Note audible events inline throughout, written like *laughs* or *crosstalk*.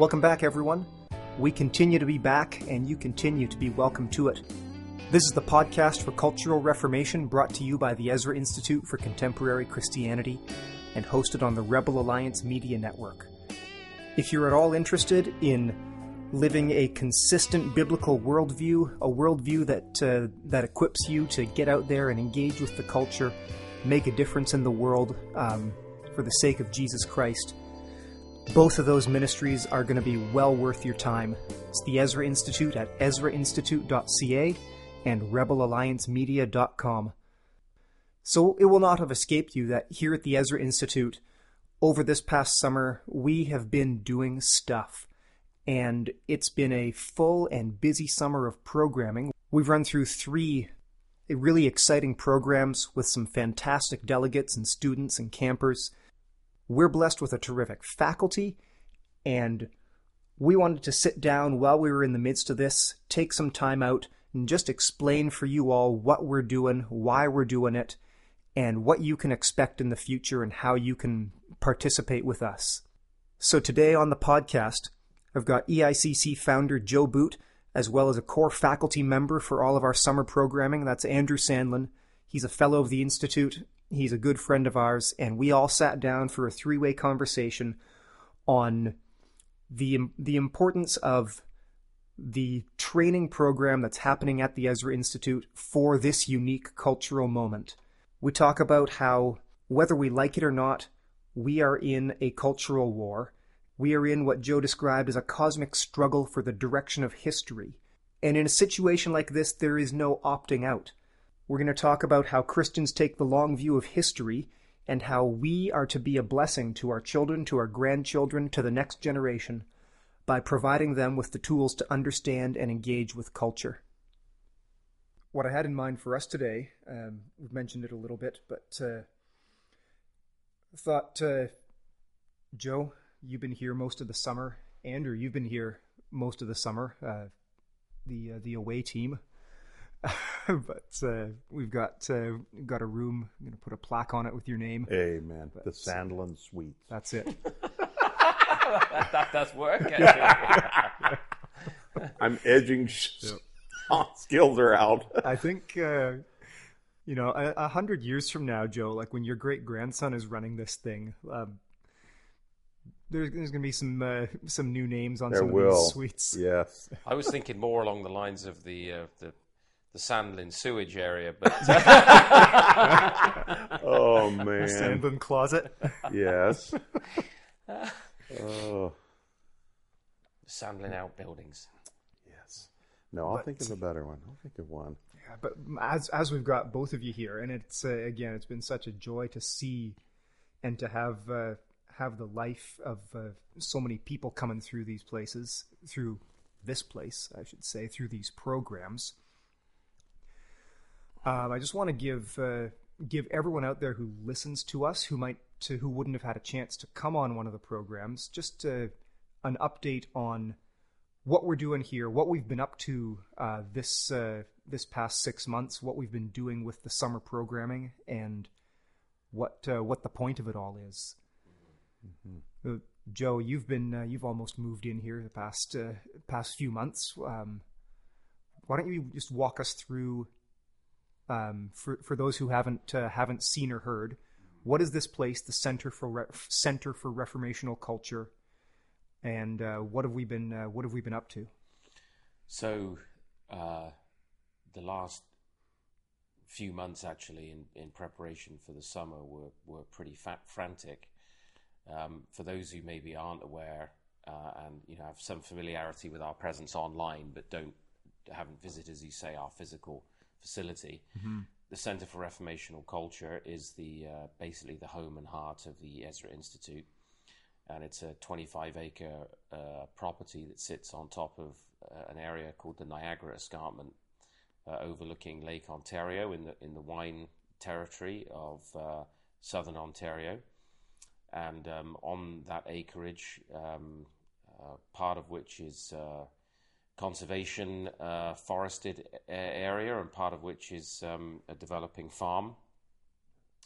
Welcome back, everyone. We continue to be back, and you continue to be welcome to it. This is the podcast for Cultural Reformation brought to you by the Ezra Institute for Contemporary Christianity and hosted on the Rebel Alliance Media Network. If you're at all interested in living a consistent biblical worldview, a worldview that uh, that equips you to get out there and engage with the culture, make a difference in the world um, for the sake of Jesus Christ, both of those ministries are going to be well worth your time. It's the Ezra Institute at ezrainstitute.ca and rebelalliancemedia.com. So it will not have escaped you that here at the Ezra Institute, over this past summer, we have been doing stuff. And it's been a full and busy summer of programming. We've run through three really exciting programs with some fantastic delegates and students and campers. We're blessed with a terrific faculty, and we wanted to sit down while we were in the midst of this, take some time out, and just explain for you all what we're doing, why we're doing it, and what you can expect in the future and how you can participate with us. So today on the podcast, I've got EICC founder Joe Boot, as well as a core faculty member for all of our summer programming. That's Andrew Sandlin. He's a fellow of the Institute. He's a good friend of ours, and we all sat down for a three-way conversation on the the importance of the training program that's happening at the Ezra Institute for this unique cultural moment. We talk about how, whether we like it or not, we are in a cultural war. We are in what Joe described as a cosmic struggle for the direction of history. And in a situation like this, there is no opting out. We're going to talk about how Christians take the long view of history and how we are to be a blessing to our children, to our grandchildren, to the next generation by providing them with the tools to understand and engage with culture. What I had in mind for us today, um, we've mentioned it a little bit, but uh, thought, uh, Joe, you've been here most of the summer. Andrew, you've been here most of the summer. Uh, the uh, the away team, *laughs* but uh, we've got uh, got a room. I'm going to put a plaque on it with your name. Amen. the Sandlin Suites. That's it. *laughs* *laughs* that, that does work. I'm edging. Yep. Skills are out. I think uh, you know a, a, hundred years from now, Joe. Like when your great grandson is running this thing. Um, there's, there's going to be some uh, some new names on there some will. of these suites. Yes, I was thinking more along the lines of the uh, the the Sandlin sewage area, but *laughs* *laughs* oh man, The Sandlin closet. Yes. *laughs* oh. Sandlin outbuildings. Yes. No, I'll but, think of a better one. I'll think of one. Yeah, but as as we've got both of you here, and it's uh, again, it's been such a joy to see and to have uh, have the life of uh, so many people coming through these places, through this place, I should say, through these programs. Um, I just want to give uh, give everyone out there who listens to us, who might to who wouldn't have had a chance to come on one of the programs, just uh, an update on what we're doing here, what we've been up to uh, this uh, this past six months, what we've been doing with the summer programming, and what uh, what the point of it all is. Mm-hmm. Uh, Joe, you've been uh, you've almost moved in here the past uh, past few months. Um, why don't you just walk us through, um, for for those who haven't uh, haven't seen or heard, what is this place, the Center for Re- Center for Reformational Culture, and uh, what have we been uh, what have we been up to? So, the last few months actually in, in preparation for the summer were, were pretty fat, frantic. Um, for those who maybe aren't aware uh, and you know have some familiarity with our presence online, but don't haven't visited, as you say, our physical facility, mm-hmm. the Center for Reformational Culture is the uh, basically the home and heart of the Ezra Institute, and it's a 25 acre uh, property that sits on top of uh, an area called the Niagara Escarpment, uh, overlooking Lake Ontario in the in the wine territory of uh, southern Ontario. And um, on that acreage, um, uh, part of which is uh, conservation uh, forested area, and part of which is um, a developing farm,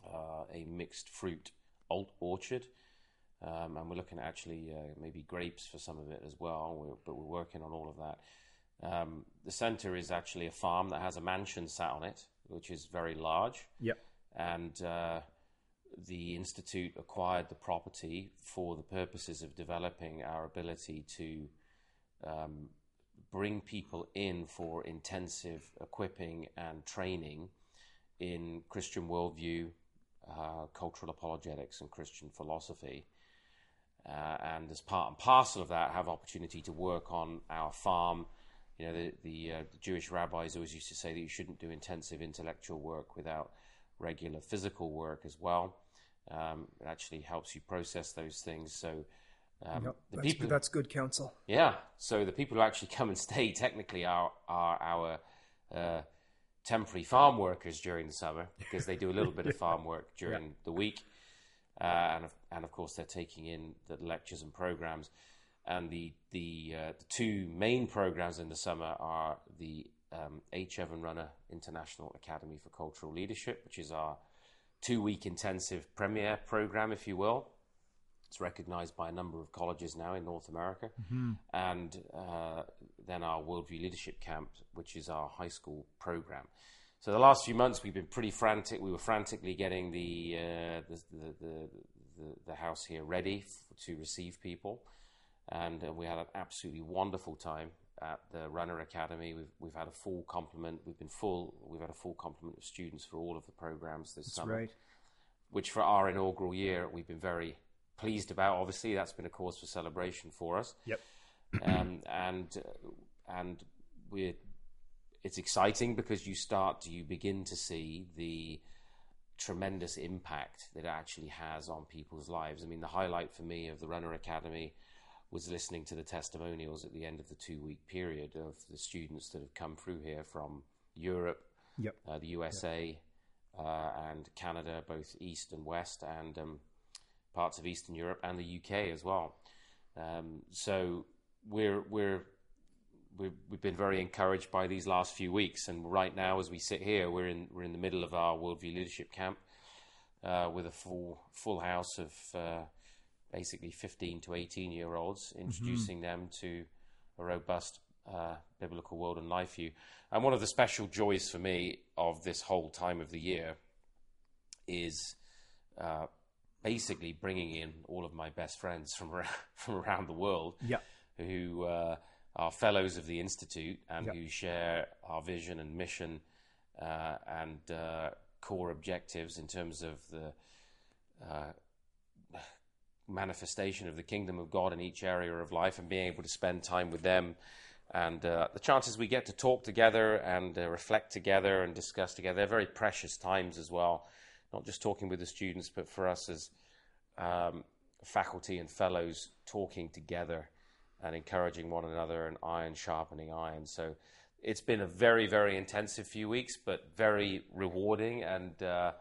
uh, a mixed fruit orchard, Um, and we're looking at actually uh, maybe grapes for some of it as well. We're, but we're working on all of that. Um, the center is actually a farm that has a mansion sat on it, which is very large. Yep. And uh, the institute acquired the property for the purposes of developing our ability to um, bring people in for intensive equipping and training in Christian worldview, uh, cultural apologetics, and Christian philosophy. Uh, and as part and parcel of that, have opportunity to work on our farm. You know, the, the, uh, the Jewish rabbis always used to say that you shouldn't do intensive intellectual work without regular physical work as well. Um, it actually helps you process those things. So um, Yep, the that's, people, that's good counsel. yeah. So the people who actually *laughs* come and stay technically are are our uh, temporary farm workers during the summer because they do a little bit of *laughs* farm work during the week, uh, and of, and of course they're taking in the lectures and programs. And the the uh, the two main programs in the summer are the um, H. Evan Runner International Academy for Cultural Leadership, which is our two week intensive premier program, if you will. It's recognized by a number of colleges now in North America. And uh, then our Worldview Leadership Camp, which is our high school program. So the last few months we've been pretty frantic. We were frantically getting the uh, the, the, the, the the house here ready f- to receive people, and uh, we had an absolutely wonderful time at the Runner Academy. We've we've had a full complement. We've been full. We've had a full complement of students for all of the programs this That's summer right. which for our inaugural year we've been very pleased about. Obviously, that's been a cause for celebration for us, Yep. *clears throat* um, and and we're it's exciting because you start you begin to see the tremendous impact that it actually has on people's lives. I mean, the highlight for me of the Runner Academy was listening to the testimonials at the end of the two week period of the students that have come through here from Europe, Yep. uh, the USA, uh, and Canada, both East and West, and um, parts of Eastern Europe and the UK as well. Um, so we're we're we've, we've been very encouraged by these last few weeks, and right now, as we sit here, we're in we're in the middle of our Worldview Leadership Camp uh, with a full full house of uh, basically 15 to 18 year olds, introducing them to a robust uh, biblical world and life view. And one of the special joys for me of this whole time of the year is uh, basically bringing in all of my best friends from around, *laughs* from around the world Yeah. who uh, are fellows of the institute and Yeah. who share our vision and mission uh, and uh, core objectives in terms of the uh, manifestation of the kingdom of God in each area of life and being able to spend time with them. And uh, the chances we get to talk together and uh, reflect together and discuss together, they're very precious times as well. Not just talking with the students, but for us as um, faculty and fellows talking together and encouraging one another and iron sharpening iron. So it's been a very, very intensive few weeks, but very rewarding. And uh,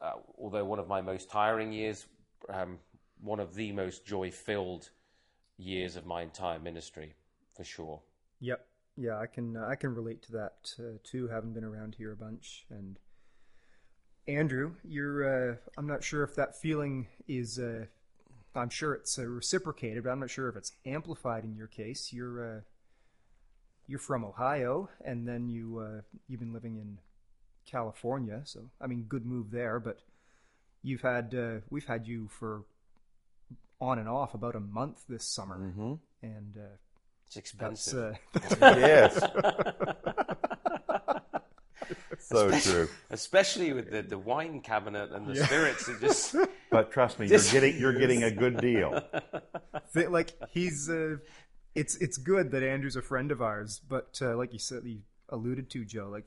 uh, although one of my most tiring years, um, one of the most joy filled years of my entire ministry, for sure. Yep. Yeah, I can uh, I can relate to that uh, too. Having been around here a bunch, and Andrew, you're uh, I'm not sure if that feeling is. Uh, I'm sure it's uh, reciprocated, but I'm not sure if it's amplified in your case. You're uh, you're from Ohio, and then you uh, you've been living in California. So I mean, good move there. But you've had uh, we've had you for on and off about a month this summer, Mm-hmm. and uh, It's expensive. *laughs* Yes. *laughs* so true. Especially with the, the wine cabinet and the spirits. It just *laughs* But trust me, you're getting you're getting a good *laughs* deal. Like he's uh, it's it's good that Andrew's a friend of ours, but uh, like you said, you alluded to Joe, like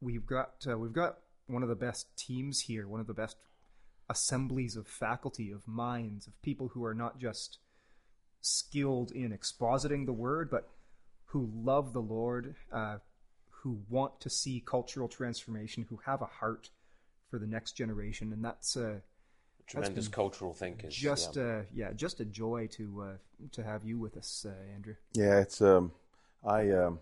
we've got uh, we've got one of the best teams here, one of the best assemblies of faculty, of minds, of people who are not just skilled in expositing the word, but who love the Lord, uh, who want to see cultural transformation, who have a heart for the next generation, and that's uh, tremendous cultural thinkers. just yeah. uh yeah just a joy to uh to have you with us uh, andrew Yeah, it's um, I um,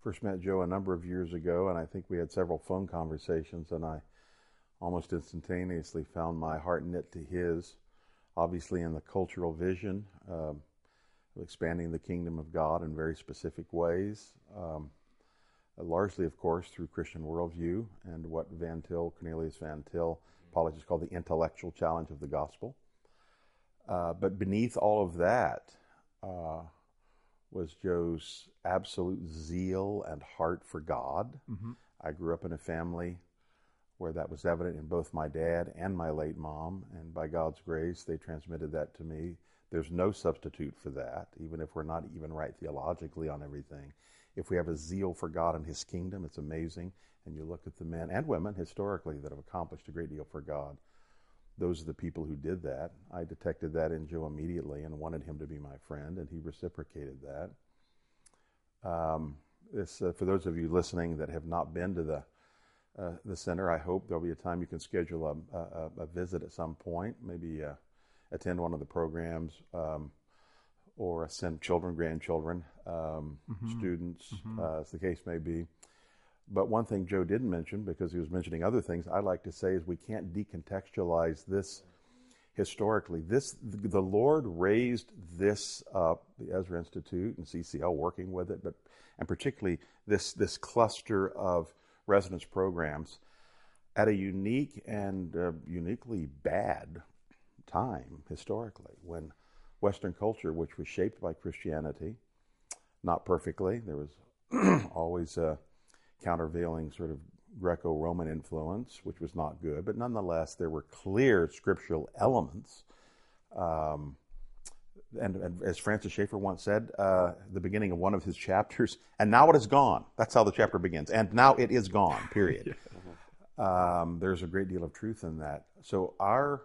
first met Joe a number of years ago, and I think we had several phone conversations, and I almost instantaneously found my heart knit to his. obviously in the cultural vision um, of expanding the kingdom of God in very specific ways. Um, largely, of course, through Christian worldview and what Van Til, Cornelius Van Til, apologists call the intellectual challenge of the gospel. Uh, but beneath all of that uh, was Joe's absolute zeal and heart for God. Mm-hmm. I grew up in a family where that was evident in both my dad and my late mom, and by God's grace, they transmitted that to me. There's no substitute for that, even if we're not even right theologically on everything. If we have a zeal for God and His kingdom, it's amazing. And you look at the men and women historically that have accomplished a great deal for God. Those are the people who did that. I detected that in Joe immediately and wanted him to be my friend, and he reciprocated that. Um, this, uh, for those of you listening that have not been to the uh, the center, I hope there'll be a time you can schedule a, a, a visit at some point. Maybe uh, attend one of the programs, um, or send children, grandchildren, um, mm-hmm. students, mm-hmm. Uh, as the case may be. But one thing Joe didn't mention, because he was mentioning other things, I'd like to say is we can't decontextualize this historically. This the Lord raised this up, the Ezra Institute and CCL working with it, but and particularly this this cluster of residence programs at a unique and uh, uniquely bad time historically when Western culture, which was shaped by Christianity, not perfectly, there was *clears throat* always a countervailing sort of Greco Roman influence, which was not good, but nonetheless, there were clear scriptural elements. Um, and, and, as Francis Schaeffer once said, uh, the beginning of one of his *laughs* chapters, and now it is gone. That's how the chapter begins. And now it is gone, period. *laughs* yeah. um, there's a great deal of truth in that. So, our,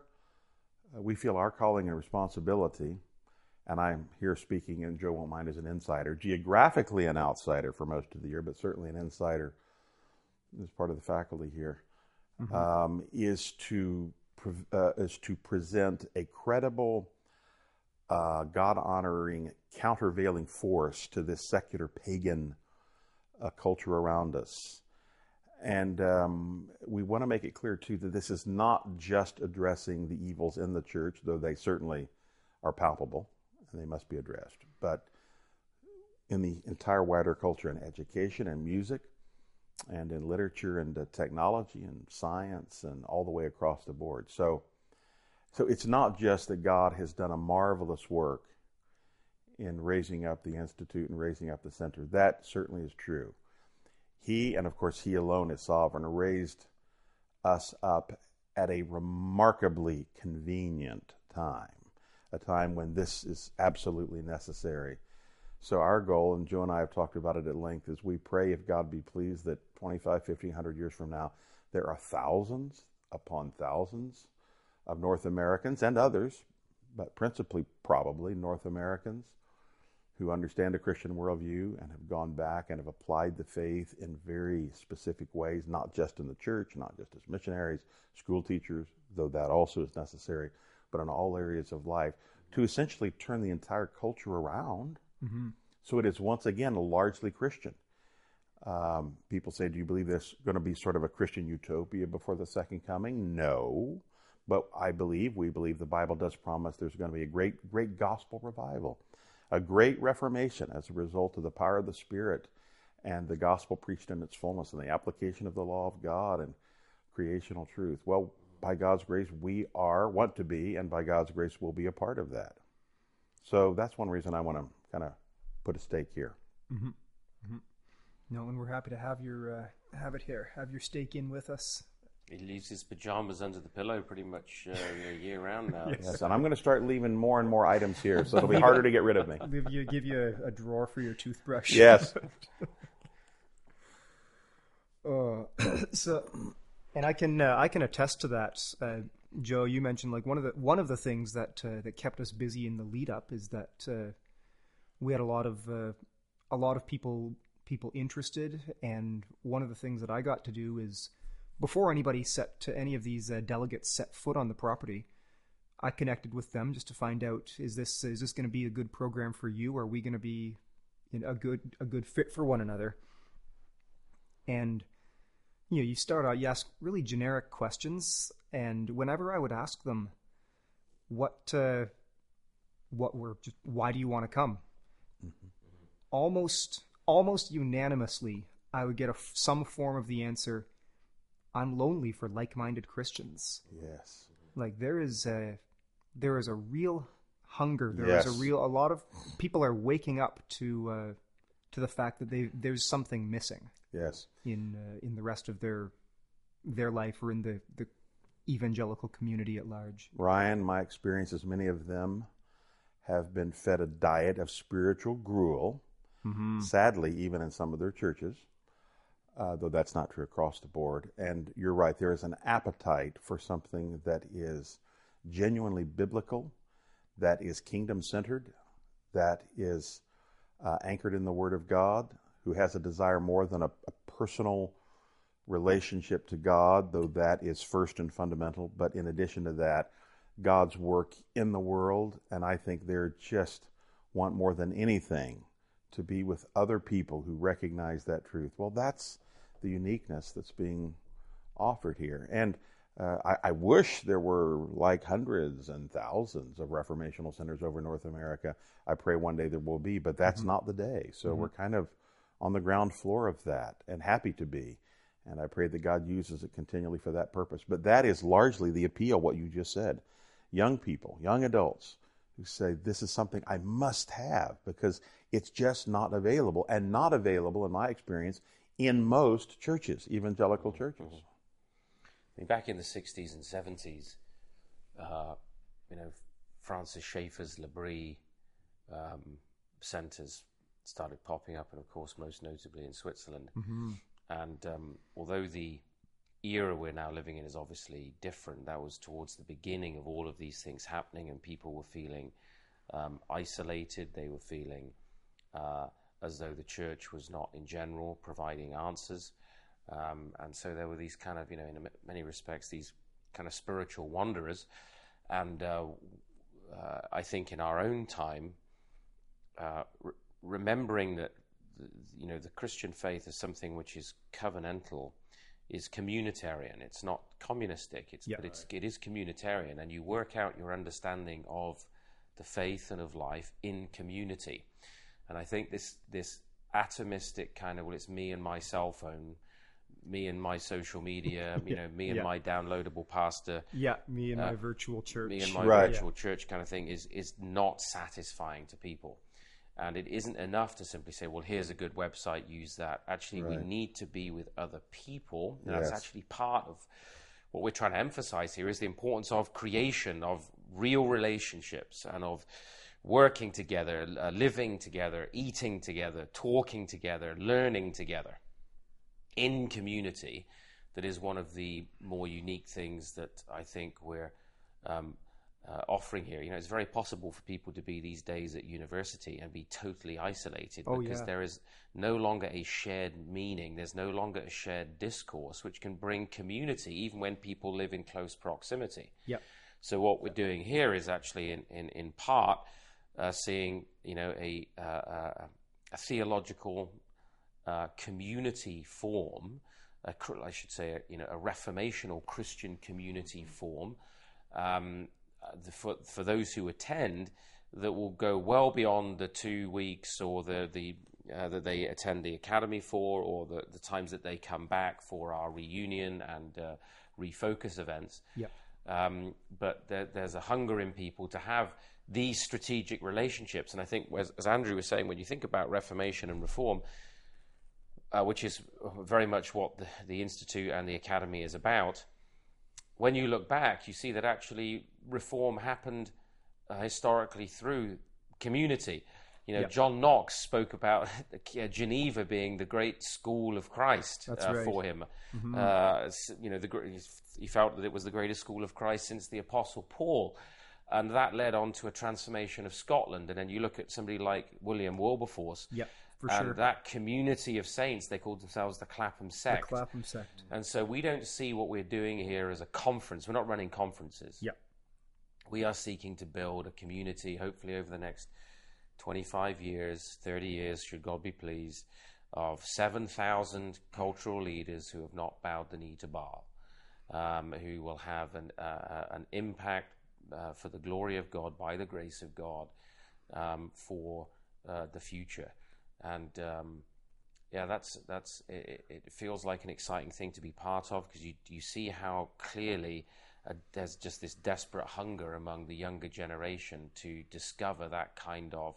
we feel our calling and responsibility, and I'm here speaking, and Joe won't mind as an insider, geographically an outsider for most of the year, but certainly an insider as part of the faculty here, mm-hmm. um, is to uh, is to present a credible, uh, God honoring, countervailing force to this secular pagan uh, culture around us. And um, we want to make it clear, too, that this is not just addressing the evils in the church, though they certainly are palpable and they must be addressed, but in the entire wider culture in education and music, and in literature and uh, technology and science and all the way across the board. So, so it's not just that God has done a marvelous work in raising up the institute and raising up the center. That certainly is true. He, and of course He alone is sovereign, raised us up at a remarkably convenient time, a time when this is absolutely necessary. So our goal, and Joe and I have talked about it at length, is we pray if God be pleased that 25, 50, 100 years from now, there are thousands upon thousands of North Americans and others, but principally probably North Americans who understand a Christian worldview and have gone back and have applied the faith in very specific ways, not just in the church, not just as missionaries, school teachers, though that also is necessary, but in all areas of life, to essentially turn the entire culture around Mm-hmm. So it is once again largely Christian. Um, people say, Do you believe there's going to be sort of a Christian utopia before the second coming? No. But I believe, we believe the Bible does promise there's going to be a great, great gospel revival, a great reformation as a result of the power of the Spirit and the gospel preached in its fullness and the application of the law of God and creational truth. Well, by God's grace, we are, want to be, and by God's grace, we'll be a part of that. So that's one reason I want to kind of put a stake here. Mm-hmm. Mm-hmm. No, and we're happy to have your uh, have it here. Have your stake in with us. He leaves his pajamas under the pillow pretty much uh, year round now. yes. yes. and I'm going to start leaving more and more items here, so it'll be harder to get rid of me. Give you give you a, a drawer for your toothbrush. Yes. *laughs* uh, *clears throat* so, and I can uh, I can attest to that. Uh, Joe, you mentioned like one of the one of the things that uh, that kept us busy in the lead up is that uh, we had a lot of uh, a lot of people people interested, and one of the things that I got to do is before anybody set to any of these uh, delegates set foot on the property, I connected with them just to find out is this is this going to be a good program for you? Are we going to be you know, a good a good fit for one another? And you know, you start out, you ask really generic questions, and whenever I would ask them, what uh, what we're just, why do you want to come? Almost almost unanimously, I would get a, some form of the answer. I'm lonely for like-minded Christians. Yes. Like there is a there is a real hunger. There is Yes. a real a lot of people are waking up to uh, to the fact that they there's something missing Yes. in uh, in the rest of their their life or in the the evangelical community at large. Ryan, my experience is many of them have been fed a diet of spiritual gruel, Hmm. sadly, even in some of their churches, uh, though that's not true across the board. And you're right, there is an appetite for something that is genuinely biblical, that is kingdom centered, that is uh, anchored in the Word of God, who has a desire more than a, a personal relationship to God, though that is first and fundamental. But in addition to that, God's work in the world, and I think they're just want more than anything to be with other people who recognize that truth. Well, that's the uniqueness that's being offered here. And uh, I, I wish there were like hundreds and thousands of reformational centers over North America. I pray one day there will be, but that's not the day. So we're kind of on the ground floor of that and happy to be. And I pray that God uses it continually for that purpose. But that is largely the appeal, what you just said. Young people, young adults who say, This is something I must have because it's just not available, and not available, in my experience, in most churches, evangelical churches. I mean, back in the 60s and 70s, uh, you know, Francis Schaeffer's L'Abri um, centres started popping up, and of course, most notably in Switzerland. And um, although the era we're now living in is obviously different, that was towards the beginning of all of these things happening, and people were feeling um, isolated. They were feeling uh, as though the church was not, in general, providing answers. Um, and so there were these kind of, you know, in many respects, these kind of spiritual wanderers. And uh, uh, I think in our own time, uh, re- remembering that, the, you know, the Christian faith is something which is covenantal, is communitarian. It's not communistic. It's Yeah. but it's it is communitarian, and you work out your understanding of the faith and of life in community. And I think this this atomistic kind of well, it's me and my cell phone, me and my social media, *laughs* you know, me and Yeah. my downloadable pastor, Yeah, me and my uh, virtual church. me and my Right. virtual church kind of thing is is not satisfying to people. And it isn't enough to simply say, well, here's a good website, use that. Actually, we need to be with other people. And that's actually part of what we're trying to emphasize here is the importance of creation, of real relationships, and of working together, uh, living together, eating together, talking together, learning together in community. That is one of the more unique things that I think we're um, uh, offering here. You know, it's very possible for people to be these days at university and be totally isolated Oh, because yeah. there is no longer a shared meaning. There's no longer a shared discourse which can bring community, even when people live in close proximity. Yeah. So what we're doing here is actually, in in, in part, uh, seeing you know a uh, uh, a theological uh, community form. A, I should say, a, you know, a reformational Christian community form um, the, for for those who attend that will go well beyond the two weeks or the the uh, that they attend the academy for, or the, the times that they come back for our reunion and uh, refocus events. Yeah. Um, but there, there's a hunger in people to have these strategic relationships, and I think, as, as Andrew was saying, when you think about Reformation and Reform, uh, which is very much what the, the Institute and the Academy is about, when you look back, you see that actually reform happened uh, historically through community. You know, Yeah. John Knox spoke about *laughs* uh, Geneva being the great school of Christ uh, right. for him. Uh, you know, the, he felt that it was the greatest school of Christ since the Apostle Paul. And that led on to a transformation of Scotland. And then you look at somebody like William Wilberforce. Yeah, for and sure. that community of saints, they called themselves the Clapham sect. The Clapham sect. And so we don't see what we're doing here as a conference. We're not running conferences. Yeah. We are seeking to build a community, hopefully over the next 25 years, 30 years, should God be pleased, of 7,000 cultural leaders who have not bowed the knee to Baal, um, who will have an, uh, an impact uh, for the glory of God, by the grace of God, um, for uh, the future. And um, yeah, that's that's it, it, feels like an exciting thing to be part of because you you see how clearly uh, there's just this desperate hunger among the younger generation to discover that kind of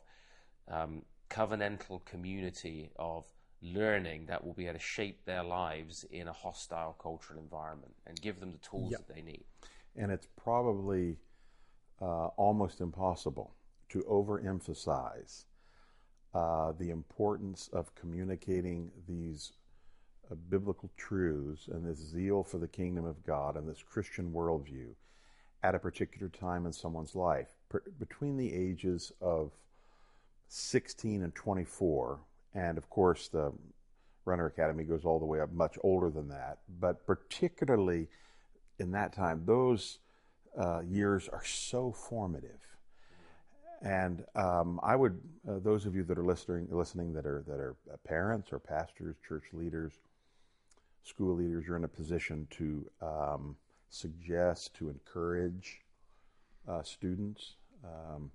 um, covenantal community of learning that will be able to shape their lives in a hostile cultural environment and give them the tools yep. that they need. And it's probably uh, almost impossible to overemphasize uh, the importance of communicating these uh, biblical truths and this zeal for the kingdom of God and this Christian worldview at a particular time in someone's life. Per- between the ages of 16 and 24, and of course the Runner Academy goes all the way up much older than that, but particularly in that time, those uh, years are so formative. And um, I would, uh, those of you that are listening, listening that are that are parents or pastors, church leaders, school leaders, you're in a position to um, suggest, to encourage uh, students um,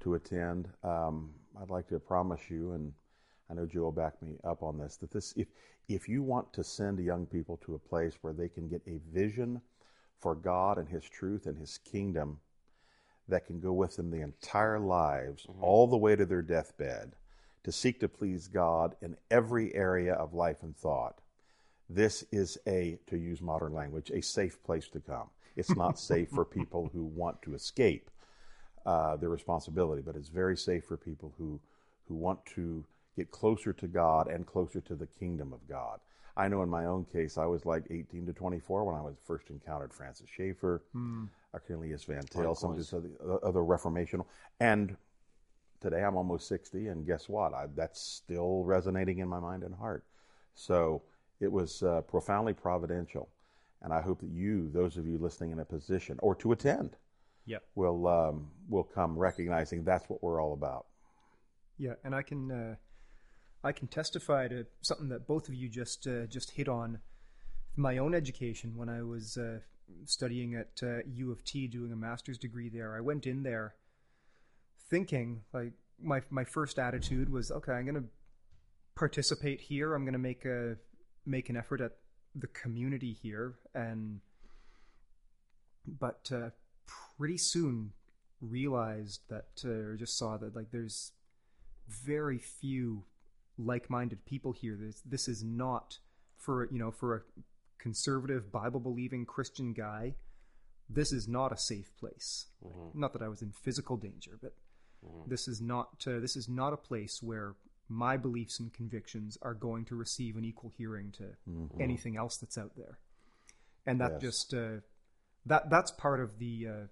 to attend. Um, I'd like to promise you, and I know Joe will back me up on this, that this, if if you want to send young people to a place where they can get a vision for God and His truth and His kingdom that can go with them the entire lives, mm-hmm. all the way to their deathbed, to seek to please God in every area of life and thought. This is a, to use modern language, a safe place to come. It's not safe for *laughs* people who want to escape uh, their responsibility, but it's very safe for people who, who want to get closer to God and closer to the kingdom of God. I know in my own case, I was like 18 to 24 when I was first encountered Francis Schaeffer, mm. Cornelius Van Til, some of these other, other reformational. And today I'm almost 60, and guess what? I, that's still resonating in my mind and heart. So it was uh, profoundly providential. And I hope that you, those of you listening in a position or to attend, yep. will um, will come recognizing that's what we're all about. Yeah, and I can uh, I can testify to something that both of you just uh, just hit on. My own education, when I was uh, studying at uh, U of T, doing a master's degree there, I went in there thinking like my my first attitude was, okay, I'm going to participate here. I'm going to make a make an effort at the community here, and but uh, pretty soon realized that uh, or just saw that like there's very few like-minded people here. This this is not for you know for a conservative Bible believing Christian guy. This is not a safe place. Mm-hmm. Not that I was in physical danger, but mm-hmm. this is not uh, this is not a place where my beliefs and convictions are going to receive an equal hearing to mm-hmm. anything else that's out there. And that yes. just uh, that that's part of the uh,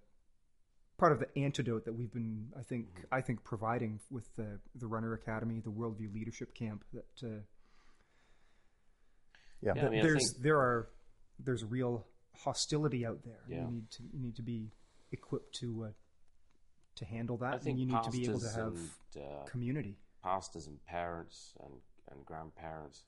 part of the antidote that we've been, I think, I think providing with the the Runner Academy, the Worldview Leadership Camp. That uh, yeah, yeah I mean, there's think... there are there's real hostility out there. Yeah. You need to you need to be equipped to uh, to handle that, and you need to be able to have and, uh, community. Pastors and parents and and grandparents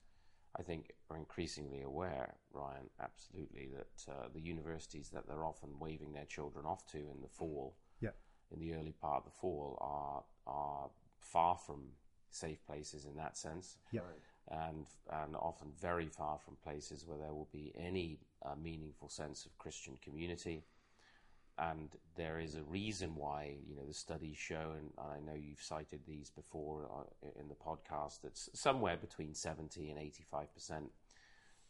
I think, are increasingly aware, Ryan, absolutely, that uh, the universities that they're often waving their children off to in the fall, yeah. in the early part of the fall, are are far from safe places in that sense, yeah. and and often very far from places where there will be any uh, meaningful sense of Christian community and there is a reason why you know the studies show, and I know you've cited these before uh, in the podcast. That somewhere between seventy and eighty-five percent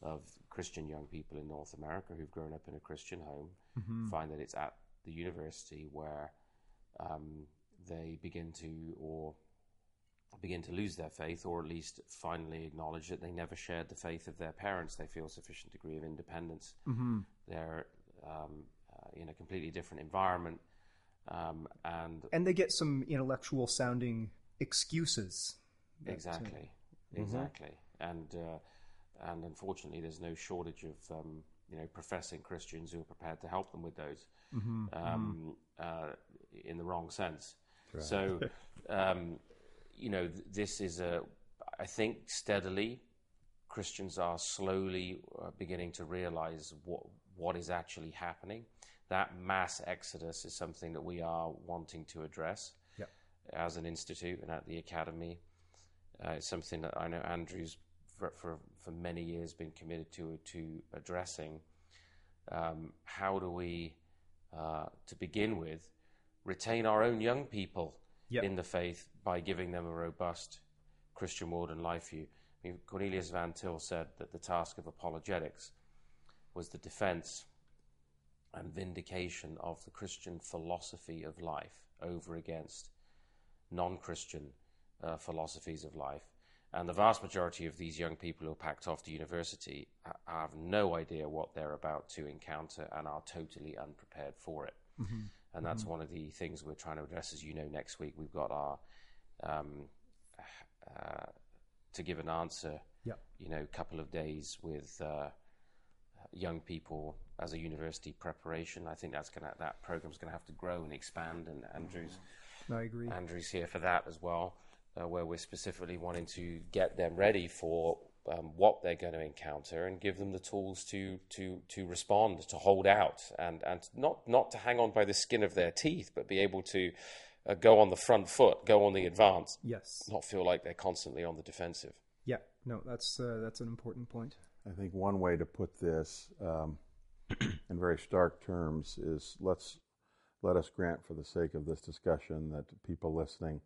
of Christian young people in North America who've grown up in a Christian home mm-hmm. find that it's at the university where um, they begin to or begin to lose their faith, or at least finally acknowledge that they never shared the faith of their parents. They feel a sufficient degree of independence. Mm-hmm. They're um, in a completely different environment. Um, and and they get some intellectual sounding excuses. Exactly, uh, exactly, mm-hmm. and uh, and unfortunately, there's no shortage of um, you know professing Christians who are prepared to help them with those mm-hmm. Um, mm-hmm. uh, in the wrong sense. Right. So, *laughs* um, you know, th- this is a I think steadily Christians are slowly uh, beginning to realize what what is actually happening that mass exodus is something that we are wanting to address Yep. as an institute and at the academy. Uh, it's something that I know Andrew's for, for, for many years been committed to to addressing. Um, how do we, uh, to begin with, retain our own young people Yep. in the faith by giving them a robust Christian world and life view? I mean, Cornelius Van Til said that the task of apologetics was the defense and vindication of the Christian philosophy of life over against non Christian uh, philosophies of life. And the vast majority of these young people who are packed off to university have no idea what they're about to encounter and are totally unprepared for it. And that's one of the things we're trying to address. As you know, next week we've got our um, uh, to give an answer. Yep. You know, couple of days with uh, young people as a university preparation. I think that's gonna that program's gonna have to grow and expand. And Andrew's I agree. Andrew's here for that as well, uh, where we're specifically wanting to get them ready for um, what they're going to encounter and give them the tools to to to respond, to hold out, and and not not to hang on by the skin of their teeth, but be able to uh, go on the front foot, go on the advance, Yes. not feel like they're constantly on the defensive. Yeah. No, that's uh, that's an important point. I think one way to put this um, *clears throat* in very stark terms is let's let us grant, for the sake of this discussion, that people listening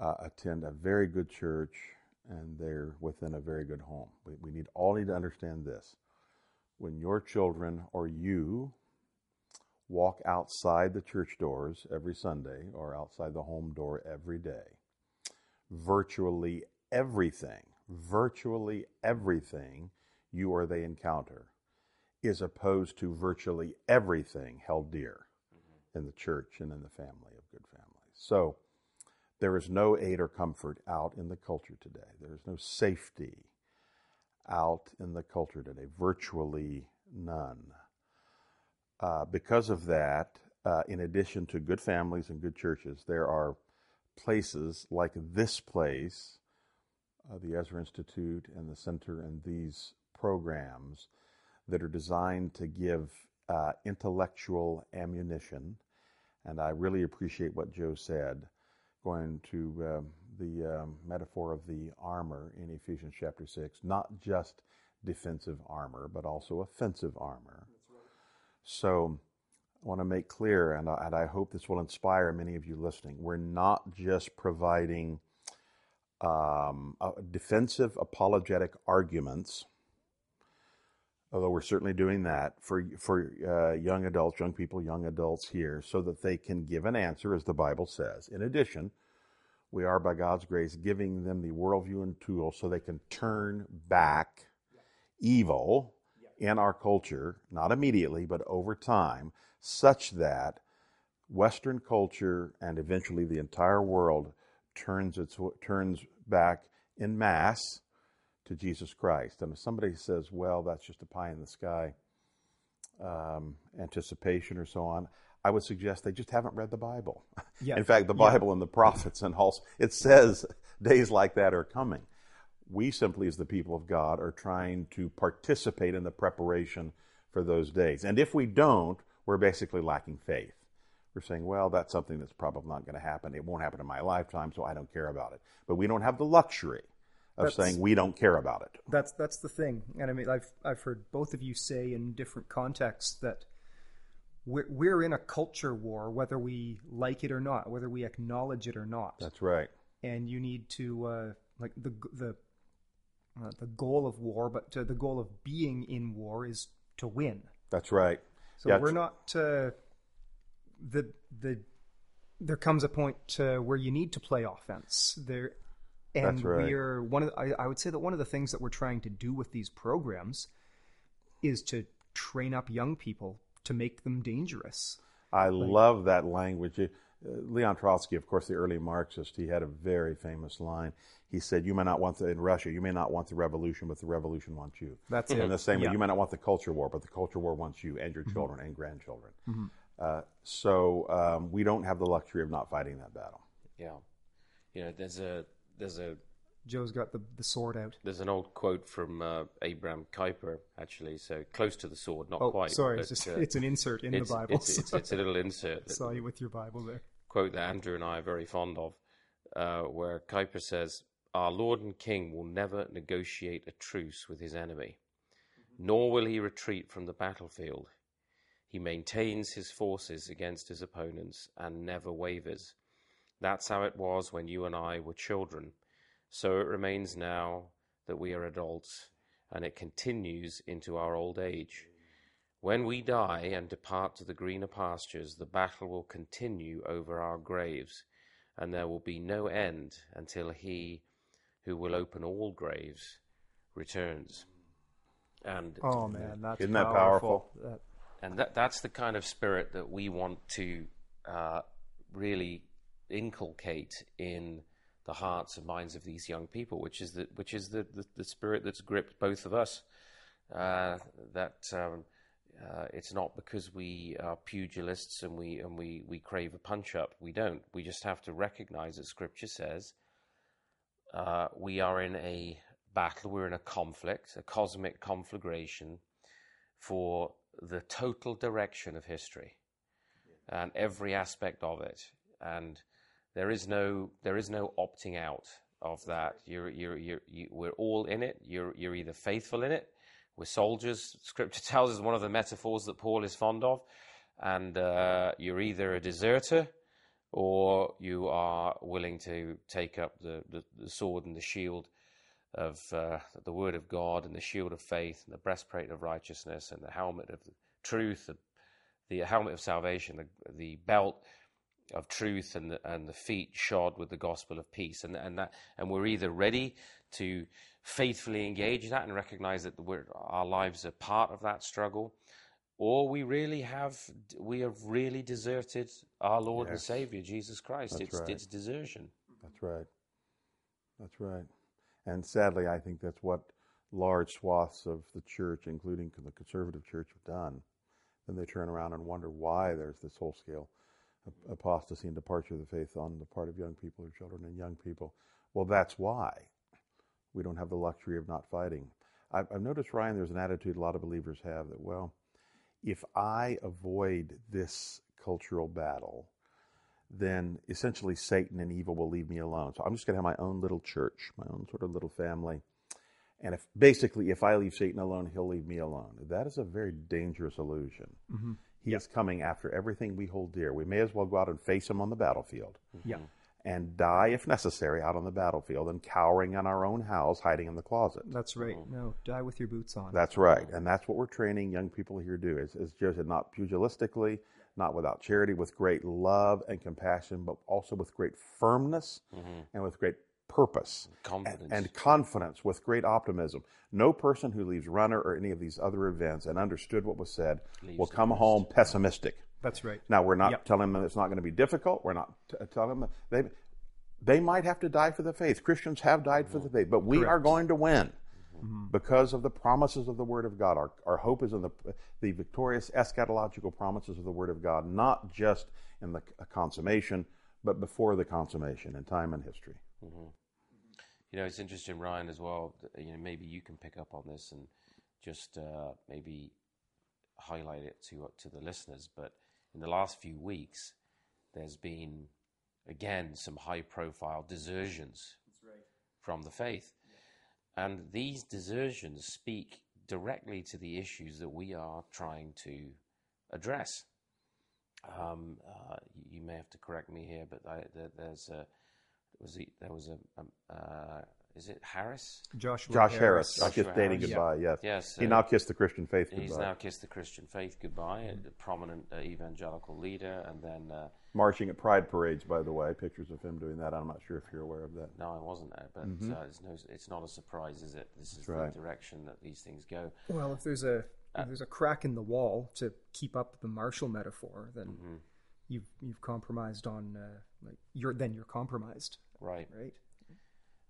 uh, attend a very good church and they're within a very good home. We, we need all need to understand this: when your children or you walk outside the church doors every Sunday or outside the home door every day, virtually everything, virtually everything you or they encounter is opposed to virtually everything held dear in the church and in the family of good families. So there is no aid or comfort out in the culture today. There is no safety out in the culture today, virtually none. Uh, because of that, uh, in addition to good families and good churches, there are places like this place, uh, the Ezra Institute and the Center, and these programs that are designed to give uh, intellectual ammunition. And I really appreciate what Joe said, going to um, the um, metaphor of the armor in Ephesians chapter 6, not just defensive armor, but also offensive armor. So I want to make clear, and and I hope this will inspire many of you listening, we're not just providing um, uh, defensive apologetic arguments, although we're certainly doing that for, for uh, young adults, young people, young adults here, so that they can give an answer, as the Bible says. In addition, we are, by God's grace, giving them the worldview and tools so they can turn back evil in our culture, not immediately, but over time, such that Western culture and eventually the entire world turns its turns back in mass to Jesus Christ. And if somebody says, "Well, that's just a pie in the sky um, anticipation," or so on, I would suggest they just haven't read the Bible. Yeah. In fact, the Yeah. Bible and the prophets and all it says days like that are coming. We simply, as the people of God, are trying to participate in the preparation for those days. And if we don't, we're basically lacking faith. We're saying, well, that's something that's probably not going to happen. It won't happen in my lifetime, so I don't care about it. But we don't have the luxury of That's- saying we don't care about it. That's that's the thing, and I mean, I've I've heard both of you say in different contexts that we're we're in a culture war, whether we like it or not, whether we acknowledge it or not, That's right. and you need to uh, like the the uh, the goal of war, but the goal of being in war is to win. That's right. So Yeah, we're not uh, the the. There comes a point uh, where you need to play offense. There, and right. we're one of. The, I, I would say that one of the things that we're trying to do with these programs is to train up young people to make them dangerous. I love that language. Uh, Leon Trotsky, of course, the early Marxist, he had a very famous line. He said, "You may not want the in Russia. You may not want the revolution, but the revolution wants you." That's In it. the same way, you may not want the culture war, but the culture war wants you and your children and grandchildren. Mm-hmm. Uh, so um, we don't have the luxury of not fighting that battle. Yeah, you know, there's a there's a Joe's got the, the sword out. There's an old quote from uh, Abraham Kuyper, actually. So close to the sword, not Oh, quite. sorry, but, it's, just, uh, it's an insert in it's, the Bible. It's, it's, it's a little insert. that- *laughs* Saw you with your Bible there. quote that Andrew and I are very fond of, uh, where Kuyper says, Our Lord and King will never negotiate a truce with his enemy, nor will he retreat from the battlefield. He maintains his forces against his opponents and never wavers. That's how it was when you and I were children. So it remains now that we are adults, and it continues into our old age. When we die and depart to the greener pastures, the battle will continue over our graves, and there will be no end until he who will open all graves returns. And Oh man, that's Isn't that powerful? That- and that that's the kind of spirit that we want to uh, really inculcate in the hearts and minds of these young people, which is the which is the the, the spirit that's gripped both of us. Uh, that um, uh, it's not because we are pugilists and we and we we crave a punch up. We don't. We just have to recognize that Scripture says uh, we are in a battle. We're in a conflict, a cosmic conflagration for the total direction of history and every aspect of it. And there is no there is no opting out of that. You're you're you're you, we're all in it. You're you're either faithful in it. We're soldiers. Scripture *laughs* tells us one of the metaphors that Paul is fond of, and uh, you're either a deserter or you are willing to take up the, the, the sword and the shield of uh, the word of God and the shield of faith and the breastplate of righteousness and the helmet of truth, the, the helmet of salvation, the, the belt of truth and the, and the feet shod with the gospel of peace. And, and, that, and we're either ready to faithfully engage that and recognize that we're, our lives are part of that struggle, or we really have we have really deserted our Lord and Savior Jesus Christ. That's it's right. it's desertion. That's right. That's right. And sadly, I think that's what large swaths of the church, including the conservative church, have done. Then they turn around and wonder why there's this whole scale apostasy and departure of the faith on the part of young people or children and young people. Well, that's why we don't have the luxury of not fighting. I've, I've noticed, Ryan, there's an attitude a lot of believers have that, well, if I avoid this cultural battle, then essentially Satan and evil will leave me alone. So I'm just going to have my own little church, my own sort of little family. And if basically, if I leave Satan alone, he'll leave me alone. That is a very dangerous illusion. Mm-hmm. He is coming after everything we hold dear. We may as well go out and face him on the battlefield Yeah. and die if necessary out on the battlefield and cowering in our own house, hiding in the closet. That's right. No, die with your boots on. That's right. And that's what we're training young people here to do. Is, is Joe said, not pugilistically, not without charity, with great love and compassion, but also with great firmness mm-hmm. and with great purpose and, Confidence. and confidence, with great optimism. No person who leaves Runner or any of these other events and understood what was said will the come home pessimistic. That's right. Now, we're not Yep. telling them it's not going to be difficult. We're not t- telling them they, they might have to die for the faith. Christians have died for mm-hmm. the faith, but we are going to win Mm-hmm. because of the promises of the Word of God. Our, our hope is in the, the victorious eschatological promises of the Word of God, not just in the consummation, but before the consummation in time and history. Mm-hmm. You know, it's interesting, Ryan, as well. You know, maybe you can pick up on this and just uh, maybe highlight it to uh, to the listeners. But in the last few weeks, there's been again some high-profile desertions from the faith, and these desertions speak directly to the issues that we are trying to address. Um, uh, you may have to correct me here, but I, there, there's a was he, there was a, um, uh, is it Harris? Joshua Josh Harris, Harris. I kissed Joshua dating Harris. goodbye. Yes, Yes, he uh, now kissed the Christian faith goodbye. He's goodbye, now kissed the Christian faith goodbye, a prominent uh, evangelical leader, and then uh, marching at pride parades. By the way, pictures of him doing that. I'm not sure if you're aware of that. no, I wasn't there, but uh, it's, no, it's not a surprise, is it? This is Mm-hmm. right. the direction that these things go. Well, if there's a if there's a crack in the wall to keep up the martial metaphor, then Mm-hmm. you've you've compromised on uh, like you're then you're compromised, Right. right?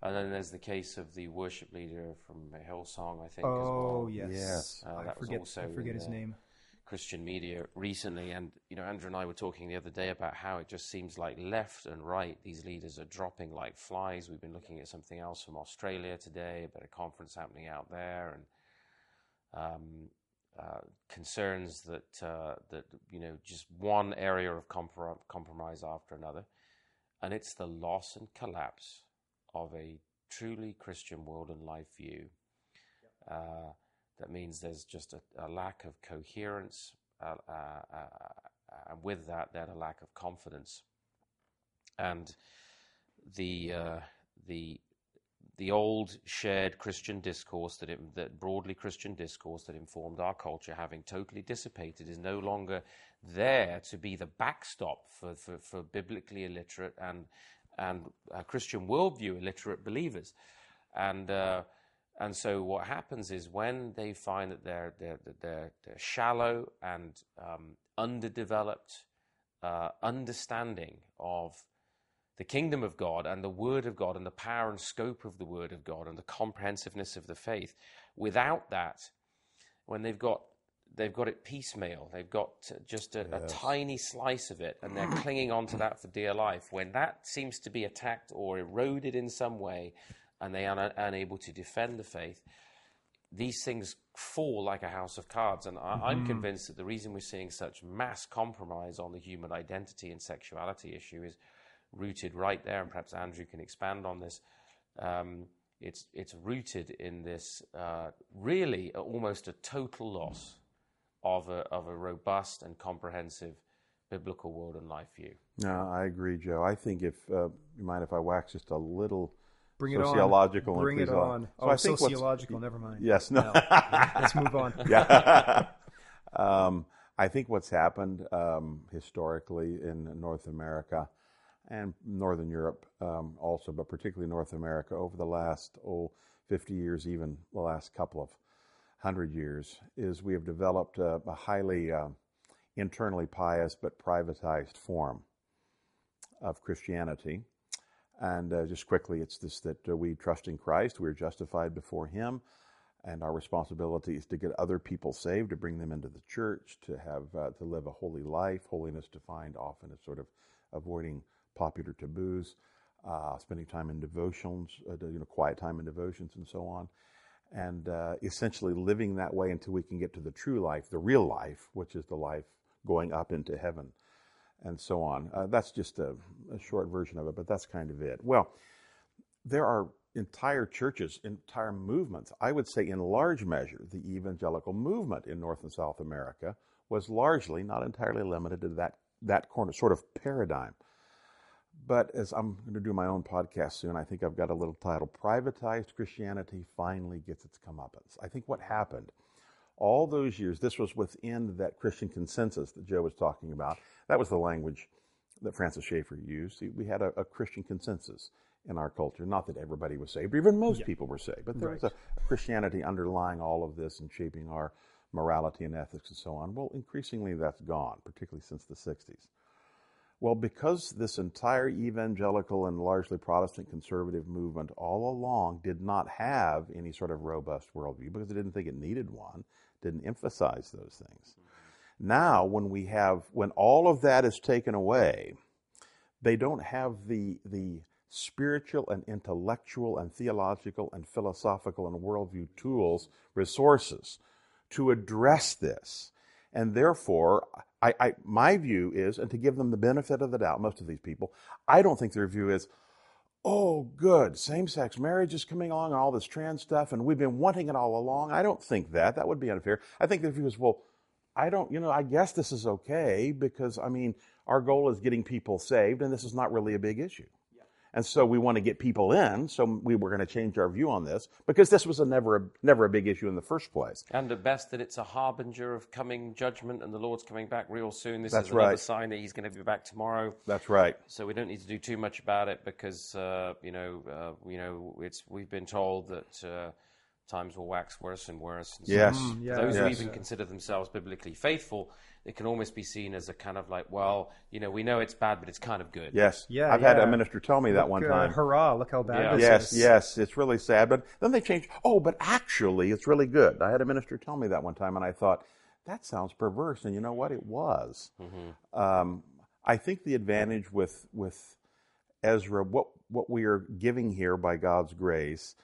And then there's the case of the worship leader from Hillsong, I think. as Oh well. yes, Yes. Uh, I that was forget also I forget his the- name. Christian media recently, and you know, Andrew and I were talking the other day about how it just seems like left and right these leaders are dropping like flies. We've been looking at something else from Australia today about a conference happening out there, and um, uh, concerns that uh, that you know just one area of comprom- compromise after another, and it's the loss and collapse of a truly Christian world and life view. Uh, that means there's just a, a lack of coherence, uh, uh, uh, and with that, then a lack of confidence. And the uh, the the old shared Christian discourse that, it, that broadly Christian discourse that informed our culture, having totally dissipated, is no longer there to be the backstop for, for, for biblically illiterate and and Christian worldview illiterate believers. And uh, and so what happens is when they find that they're, they're, they're, they're shallow and um, underdeveloped uh, understanding of the kingdom of God and the word of God and the power and scope of the word of God and the comprehensiveness of the faith, without that, when they've got they've got it piecemeal. They've got just a, yes. a, tiny slice of it, and they're *clears throat* clinging on to that for dear life. When that seems to be attacked or eroded in some way, and they are unable to defend the faith, these things fall like a house of cards. And I, am mm-hmm. convinced that the reason we're seeing such mass compromise on the human identity and sexuality issue is rooted right there. And perhaps Andrew can expand on this. Um, it's it's rooted in this uh, really almost a total loss of a of a robust and comprehensive biblical world and life view. No, I agree, Joe. I think if uh, you mind if I wax just a little Bring it sociological on. Bring it on. So oh, I think sociological. Never mind. Yes. No. no. Let's move on. *laughs* yeah. um, I think what's happened um, historically in North America and Northern Europe um, also, but particularly North America over the last oh 50 years, even the last couple of hundred years, is we have developed a, a highly uh, internally pious but privatized form of Christianity and uh, just quickly, it's this that uh, we trust in Christ, we're justified before Him, and our responsibility is to get other people saved, to bring them into the church, to have uh, to live a holy life. Holiness defined often as sort of avoiding popular taboos, uh, spending time in devotions, uh, you know, quiet time in devotions, and so on, and uh, essentially living that way until we can get to the true life, the real life, which is the life going up into heaven and so on. Uh, that's just a, a, short version of it, but that's kind of it. Well, there are entire churches, entire movements. I would say, in large measure, the evangelical movement in North and South America was largely, not entirely limited to that, that corner, sort of paradigm. But as I'm going to do my own podcast soon, I think I've got a little title Privatized Christianity Finally Gets Its Comeuppance. I think what happened all those years, this was within that Christian consensus that Joe was talking about. That was the language that Francis Schaeffer used. We had a, a Christian consensus in our culture. Not that everybody was saved, but even most yeah. people were saved, but there right. was a, a, Christianity underlying all of this and shaping our morality and ethics and so on. Well, increasingly that's gone, particularly since the 60s. Well, because this entire evangelical and largely Protestant conservative movement all along did not have any sort of robust worldview because they didn't think it needed one, didn't emphasize those things. Now, when we have, when all of that is taken away, they don't have the, the spiritual and intellectual and theological and philosophical and worldview tools, resources to address this. And therefore, I, I, my view is, and to give them the benefit of the doubt, most of these people, I don't think their view is, oh, good, same sex marriage is coming along and all this trans stuff, and we've been wanting it all along. I don't think that. That would be unfair. I think their view is, well, I don't, you know, I guess this is okay because, I mean, our goal is getting people saved, and this is not really a big issue. And so we want to get people in. So we were going to change our view on this because this was a never, a, never a big issue in the first place. And at best, that it's a harbinger of coming judgment, and the Lord's coming back real soon. This That's is another right. sign that He's going to be back tomorrow. That's right. So we don't need to do too much about it because uh, you know, uh, you know, it's we've been told that. Uh, times will wax worse and worse. And so yes. Mm, yeah. Those yes. who even consider themselves biblically faithful, it can almost be seen as a kind of like, well, you know, we know it's bad, but it's kind of good. Yes. Yeah. I've yeah. had a minister tell me that look, one uh, time. Uh, hurrah! Look how bad yeah. this yes, is. Yes. Yes. It's really sad, but then they change. Oh, but actually, it's really good. I had a minister tell me that one time, and I thought that sounds perverse. And you know what? It was. Um, I think the advantage with with Ezra, what what we are giving here by God's grace,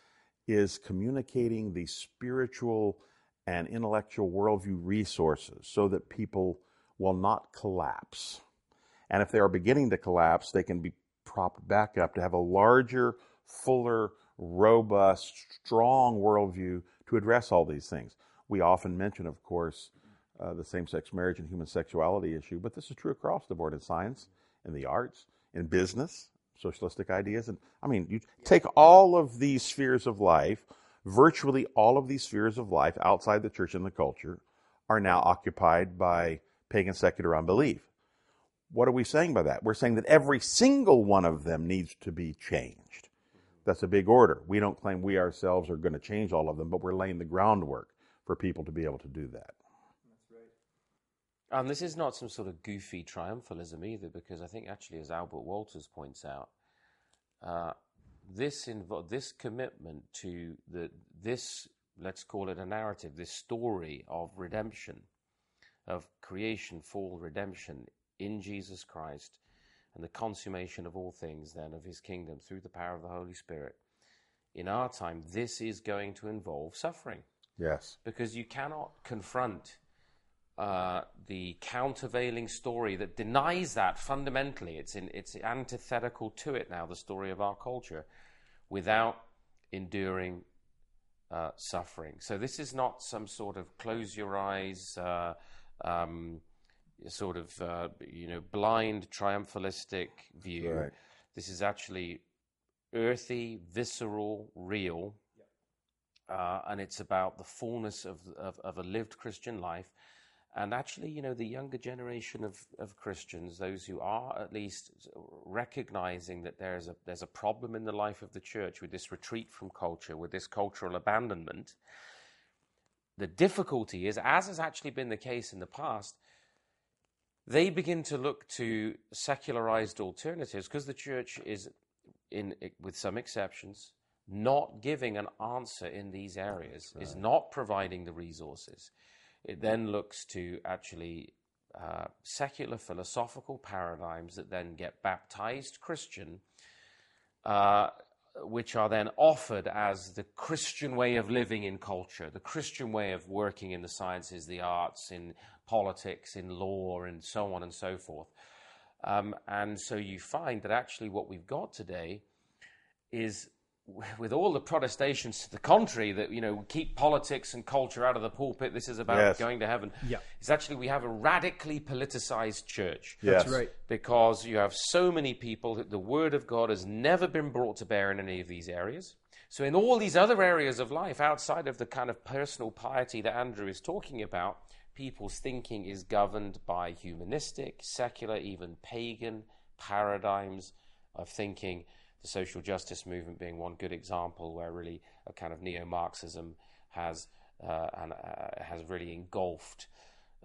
is communicating the spiritual and intellectual worldview resources so that people will not collapse. And if they are beginning to collapse, they can be propped back up to have a larger, fuller, robust, strong worldview to address all these things. We often mention, of course, uh, the same sex marriage and human sexuality issue, but this is true across the board in science, in the arts, in business, socialistic ideas. And I mean, you take all of these spheres of life, virtually all of these spheres of life outside the church and the culture are now occupied by pagan secular unbelief. What are we saying by that? We're saying that every single one of them needs to be changed. That's a big order. We don't claim we ourselves are going to change all of them, but we're laying the groundwork for people to be able to do that. And this is not some sort of goofy triumphalism either, because I think actually, as Albert Wolters points out, uh, this invo- this commitment to the this let's call it a narrative, this story of redemption, of creation, fall, redemption in Jesus Christ, and the consummation of all things, then of His kingdom through the power of the Holy Spirit. In our time, this is going to involve suffering Yes. because you cannot confront uh, the countervailing story that denies that fundamentally. It's, in, it's antithetical to it now, the story of our culture, without enduring uh, suffering. So this is not some sort of close your eyes, uh, um, sort of uh, you know blind triumphalistic view. Right. This is actually earthy, visceral, real uh, and it's about the fullness of, of, of, a lived Christian life. And actually, you know, the younger generation of, of Christians, those who are at least recognizing that there's a, there's a problem in the life of the church with this retreat from culture, with this cultural abandonment, the difficulty is, as has actually been the case in the past, they begin to look to secularized alternatives because the church is, in, with some exceptions, not giving an answer in these areas, right. is not providing the resources. It then looks to actually uh, secular philosophical paradigms that then get baptized Christian, uh, which are then offered as the Christian way of living in culture, the Christian way of working in the sciences, the arts, in politics, in law, and so on and so forth. Um, and so you find that actually what we've got today is with all the protestations to the contrary that you know keep politics and culture out of the pulpit this is about Yes. going to heaven Yeah. it's actually we have a radically politicized church Yes. That's right. because you have so many people that the word of god has never been brought to bear in any of these areas so in all these other areas of life outside of the kind of personal piety that andrew is talking about people's thinking is governed by humanistic secular even pagan paradigms of thinking the social justice movement being one good example where really a kind of neo-Marxism has uh, and uh, has really engulfed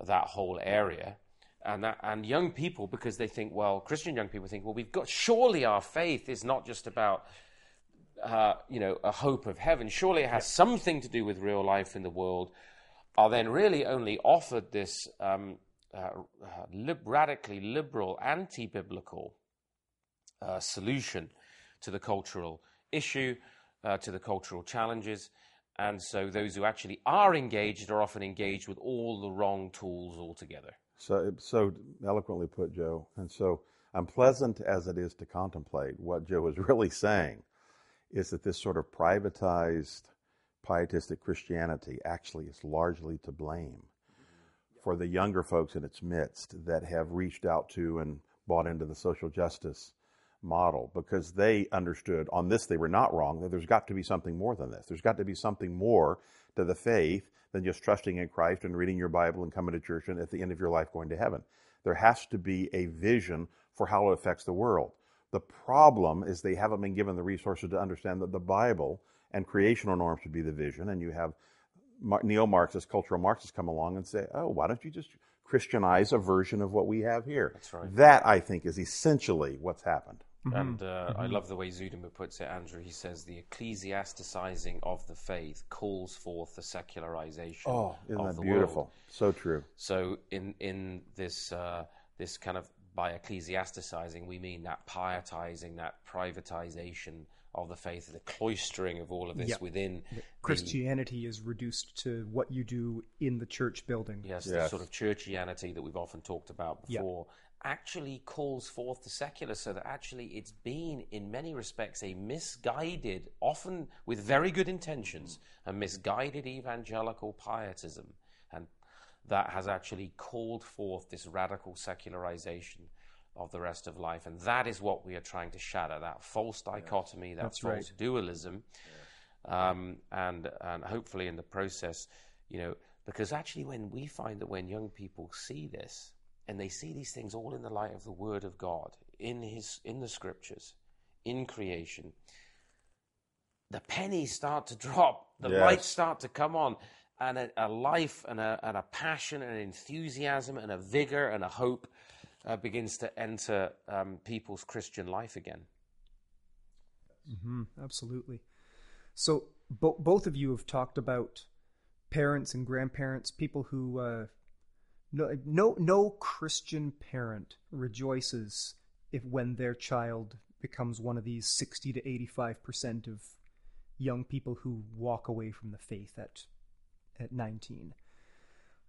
that whole area. And that, and young people, because they think, well, Christian young people think, well, we've got surely our faith is not just about uh, you know a hope of heaven. Surely it has something to do with real life in the world. Are then really only offered this um, uh, lib- radically liberal, anti-biblical uh, solution to the cultural issue, uh, to the cultural challenges. And so those who actually are engaged are often engaged with all the wrong tools altogether. So, so eloquently put, Joe. And so, unpleasant as it is to contemplate, what Joe is *laughs* really saying is that this sort of privatized pietistic Christianity actually is largely to blame for the younger folks in its midst that have reached out to and bought into the social justice model because they understood on this they were not wrong that there's got to be something more than this. There's got to be something more to the faith than just trusting in Christ and reading your Bible and coming to church and at the end of your life going to heaven. There has to be a vision for how it affects the world. The problem is they haven't been given the resources to understand that the Bible and creational norms should be the vision, and you have neo Marxists, cultural Marxists come along and say, oh, why don't you just Christianize a version of what we have here? That's right. That, I think, is essentially what's happened. Mm-hmm. And uh, mm-hmm. I love the way Zuidema puts it, Andrew. He says the ecclesiasticizing of the faith calls forth the secularization. Oh, isn't of that beautiful? World. So true. So in in this uh, this kind of by ecclesiasticizing, we mean that pietizing, that privatization of the faith, the cloistering of all of this yeah. within Christianity the, is reduced to what you do in the church building. Yes, yes. the sort of churchianity that we've often talked about before. Yeah. Actually calls forth the secular, so that actually it's been, in many respects, a misguided, often with very good intentions, a misguided evangelical pietism. And that has actually called forth this radical secularization of the rest of life. And that is what we are trying to shatter that false dichotomy, that That's false right. dualism. Um, and, and hopefully in the process, you know, because actually when we find that when young people see this, and they see these things all in the light of the Word of God, in His in the Scriptures, in creation, the pennies start to drop, the yes. lights start to come on, and a, a life and a, and a passion and an enthusiasm and a vigor and a hope uh, begins to enter um, people's Christian life again. Mm-hmm, absolutely. So, bo- both of you have talked about parents and grandparents, people who uh, no, no, no Christian parent rejoices if when their child becomes one of these sixty to eighty-five percent of young people who walk away from the faith at at nineteen.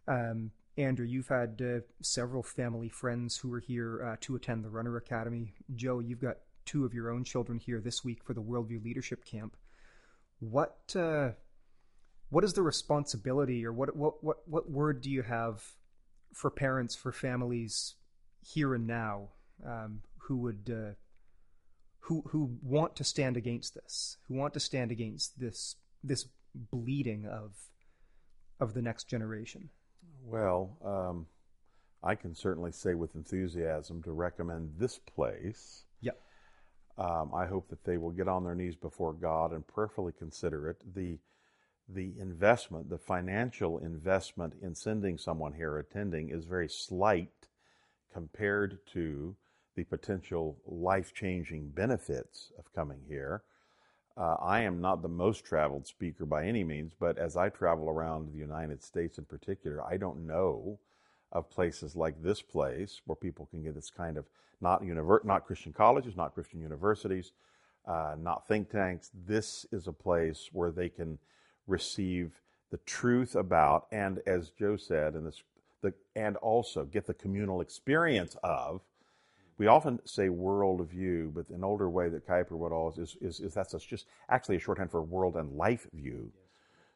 Um, Andrew, you've had uh, several family friends who are here uh, to attend the Runner Academy. Joe, you've got two of your own children here this week for the Worldview Leadership Camp. What uh, what is the responsibility, or what what what what word do you have for parents, for families here and now, um, who would uh, who who want to stand against this, who want to stand against this this bleeding of of the next generation? Well, um, I can certainly say with enthusiasm to recommend this place. Yep. Um, I hope that they will get on their knees before God and prayerfully consider it. The the investment, the financial investment in sending someone here attending is very slight compared to the potential life changing benefits of coming here. Uh, I am not the most traveled speaker by any means, but as I travel around the United States in particular, I don't know of places like this place where people can get this kind of not univer- not Christian colleges, not Christian universities, uh, not think tanks. This is a place where they can receive the truth about, and as Joe said, and this, the, and also get the communal experience of we often say worldview, but an older way that Kuyper would always is, is, is that's just actually a shorthand for world and life view.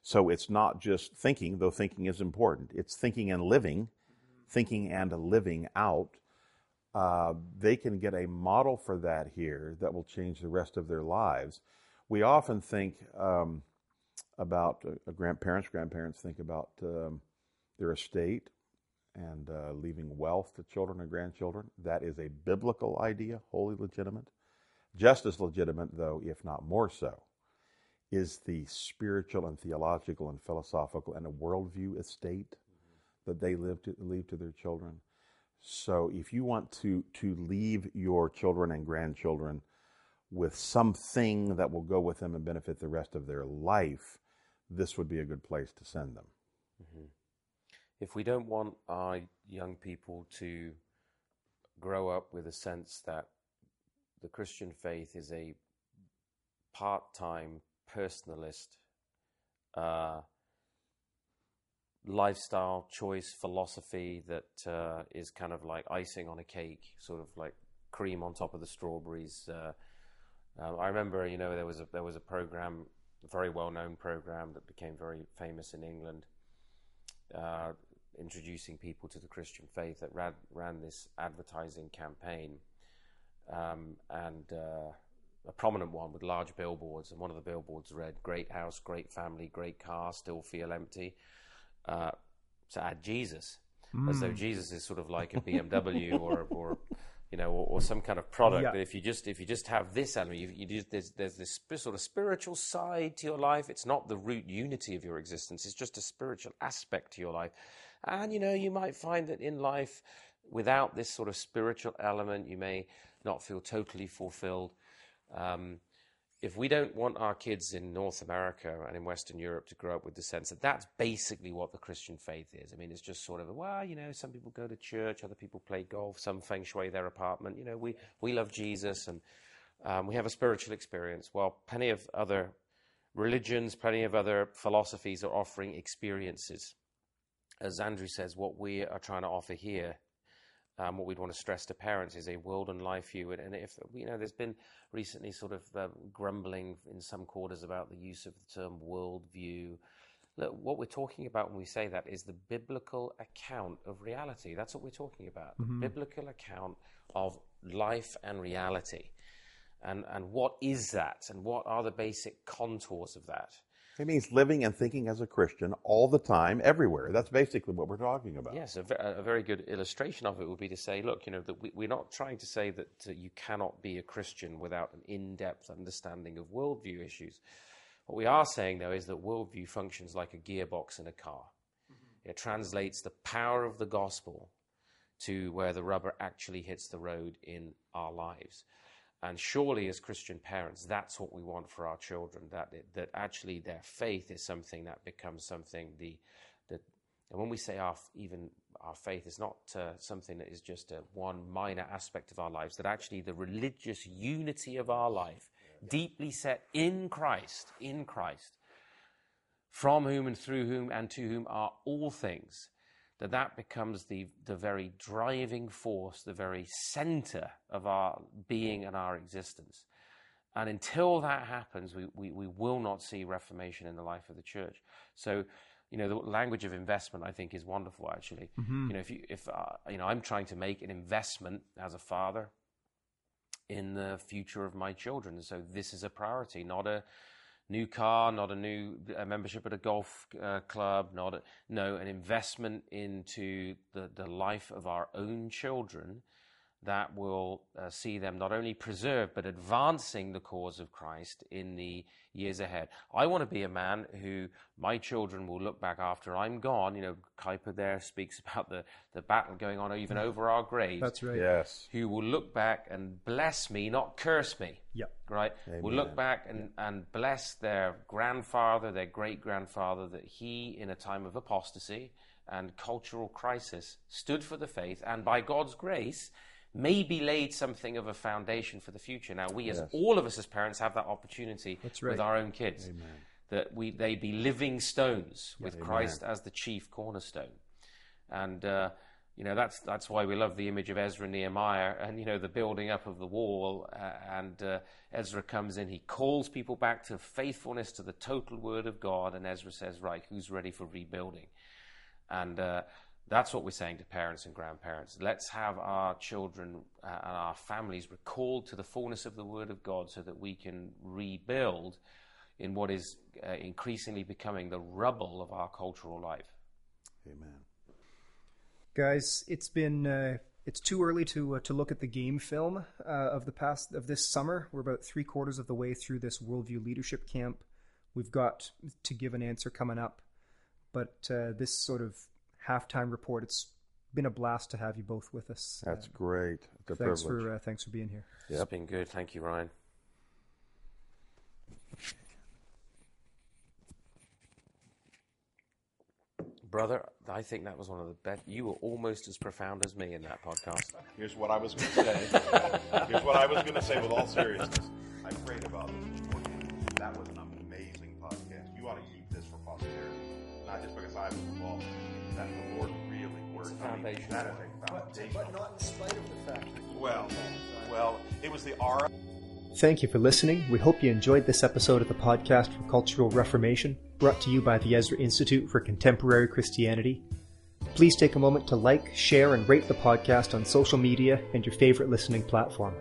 So it's not just thinking, though thinking is important. It's thinking and living, thinking and living out. Uh, they can get a model for that here that will change the rest of their lives. We often think um, about uh, grandparents. Grandparents think about um, their estate and uh, leaving wealth to children and grandchildren. That is a biblical idea, wholly legitimate. Just as legitimate, though, if not more so, is the spiritual and theological and philosophical and a worldview estate that they live to, leave to their children. So if you want to, to leave your children and grandchildren with something that will go with them and benefit the rest of their life, this would be a good place to send them. Mm-hmm if we don't want our young people to grow up with a sense that the Christian faith is a part time, personalist, uh, lifestyle choice philosophy that uh, is kind of like icing on a cake, sort of like cream on top of the strawberries. Uh, uh I remember, you know, there was a there was a program, a very well known program that became very famous in England. Uh, introducing people to the Christian faith that ran, ran this advertising campaign, um, and uh, a prominent one with large billboards. And one of the billboards read, "Great house, great family, great car, still feel empty." Uh, to add Jesus, mm. as though hmm. Jesus is sort of like a BMW or or you know, or, or, some kind of product. Yeah. That if you just if you just have this element, you, you just, there's there's this sort of spiritual side to your life. It's not the root unity of your existence. It's just a spiritual aspect to your life. And, you know, you might find that in life, without this sort of spiritual element, you may not feel totally fulfilled. Um, if we don't want our kids in North America and in Western Europe to grow up with the sense that that's basically what the Christian faith is. I mean, it's just sort of, well, you know, some people go to church, other people play golf, some feng shui their apartment. You know, we, we love Jesus and um, we have a spiritual experience. Well, plenty of other religions, plenty of other philosophies are offering experiences. As Andrew says, what we are trying to offer here um, what we'd want to stress to parents is a world and life view. And, and if, you know, there's been recently sort of uh, grumbling in some quarters about the use of the term worldview. Look, what we're talking about when we say that is the biblical account of reality. That's what we're talking about. Mm-hmm. biblical account of life and reality. And, and what is that? And what are the basic contours of that? It means living and thinking as a Christian all the time, everywhere. That's basically what we're talking about. Yes, a, a very good illustration of it would be to say, look, you know, that we, are not trying to say that uh, you cannot be a Christian without an in-depth understanding of worldview issues. What we are saying, though, is that worldview functions like a gearbox in a car. Mm-hmm. It translates the power of the gospel to where the rubber actually hits the road in our lives. And surely, as Christian parents, that's what we want for our children. That that actually their faith is something that becomes something the that. And when we say our even our faith is not uh, something that is just a one minor aspect of our lives. That actually the religious unity of our life, deeply set in Christ, in Christ, from whom and through whom and to whom are all things that that becomes the, the very driving force, the very center of our being and our existence. And until that happens, we, we, we will not see reformation in the life of the church. So, you know, the language of investment, I think, is wonderful. Actually, mm-hmm. you know, if you, if uh, you know, I'm trying to make an investment as a father in the future of my children, so this is a priority, not a new car, not a new a membership at a golf uh, club, not a, no an investment into the, the life of our own children that will uh, see them not only preserved but advancing the cause of Christ in the years ahead. I want to be a man who my children will look back after I'm gone. You know, Kuyper there speaks *laughs* about the, the battle going on even over our graves. That's right. Yes. Who will look back and bless me, not curse me. Yeah. Right? Amen. Will look back and, and bless their grandfather, their great grandfather, that he, in a time of apostasy and cultural crisis, stood for the faith and by God's grace, maybe laid something of a foundation for the future. Now, we, as yes. all of us as parents, have that opportunity right. with our own kids. Amen. That we, they be living stones with Christ as the chief cornerstone. And, uh, you know, that's, that's why we love the image of Ezra and Nehemiah and, you know, the building up of the wall. Uh, and uh, Ezra comes in, he calls people back to faithfulness to the total word of God. And Ezra says, right, who's ready for rebuilding? And, uh, that's what we're saying to parents and grandparents. Let's have our children uh, and our families recalled to the fullness of the Word of God so that we can rebuild in what is uh, increasingly becoming the rubble of our cultural life. Amen. Guys, it's been. Uh, it's too early to uh, to look at the game film uh, of the past of this summer. We're about three quarters of the way through this worldview leadership camp. We've got to give an answer coming up, but uh, this sort of halftime report. It's been a blast to have you both with us. That's uh, great. It's thanks privilege. for uh, thanks for being here. Yep. It's been good. Thank you, Ryan. Brother, I think that was one of the best. You were almost as profound as me in that podcast. Here's what I was going to say. Here's what I was going to say with all seriousness. I prayed about this beforehand. That was an amazing podcast. You ought to keep this for posterity. Not just because I was involved that the Lord really worked. It's foundation. That is a foundation. But, but not in spite of the fact that Well, well, it was the R. Thank you for listening. We hope you enjoyed this episode of the podcast for Cultural Reformation, brought to you by the Ezra Institute for Contemporary Christianity. Please take a moment to like, share, and rate the podcast on social media and your favorite listening platform.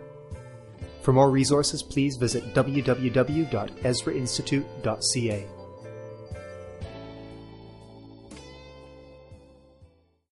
For more resources, please visit www.ezrainstitute.ca.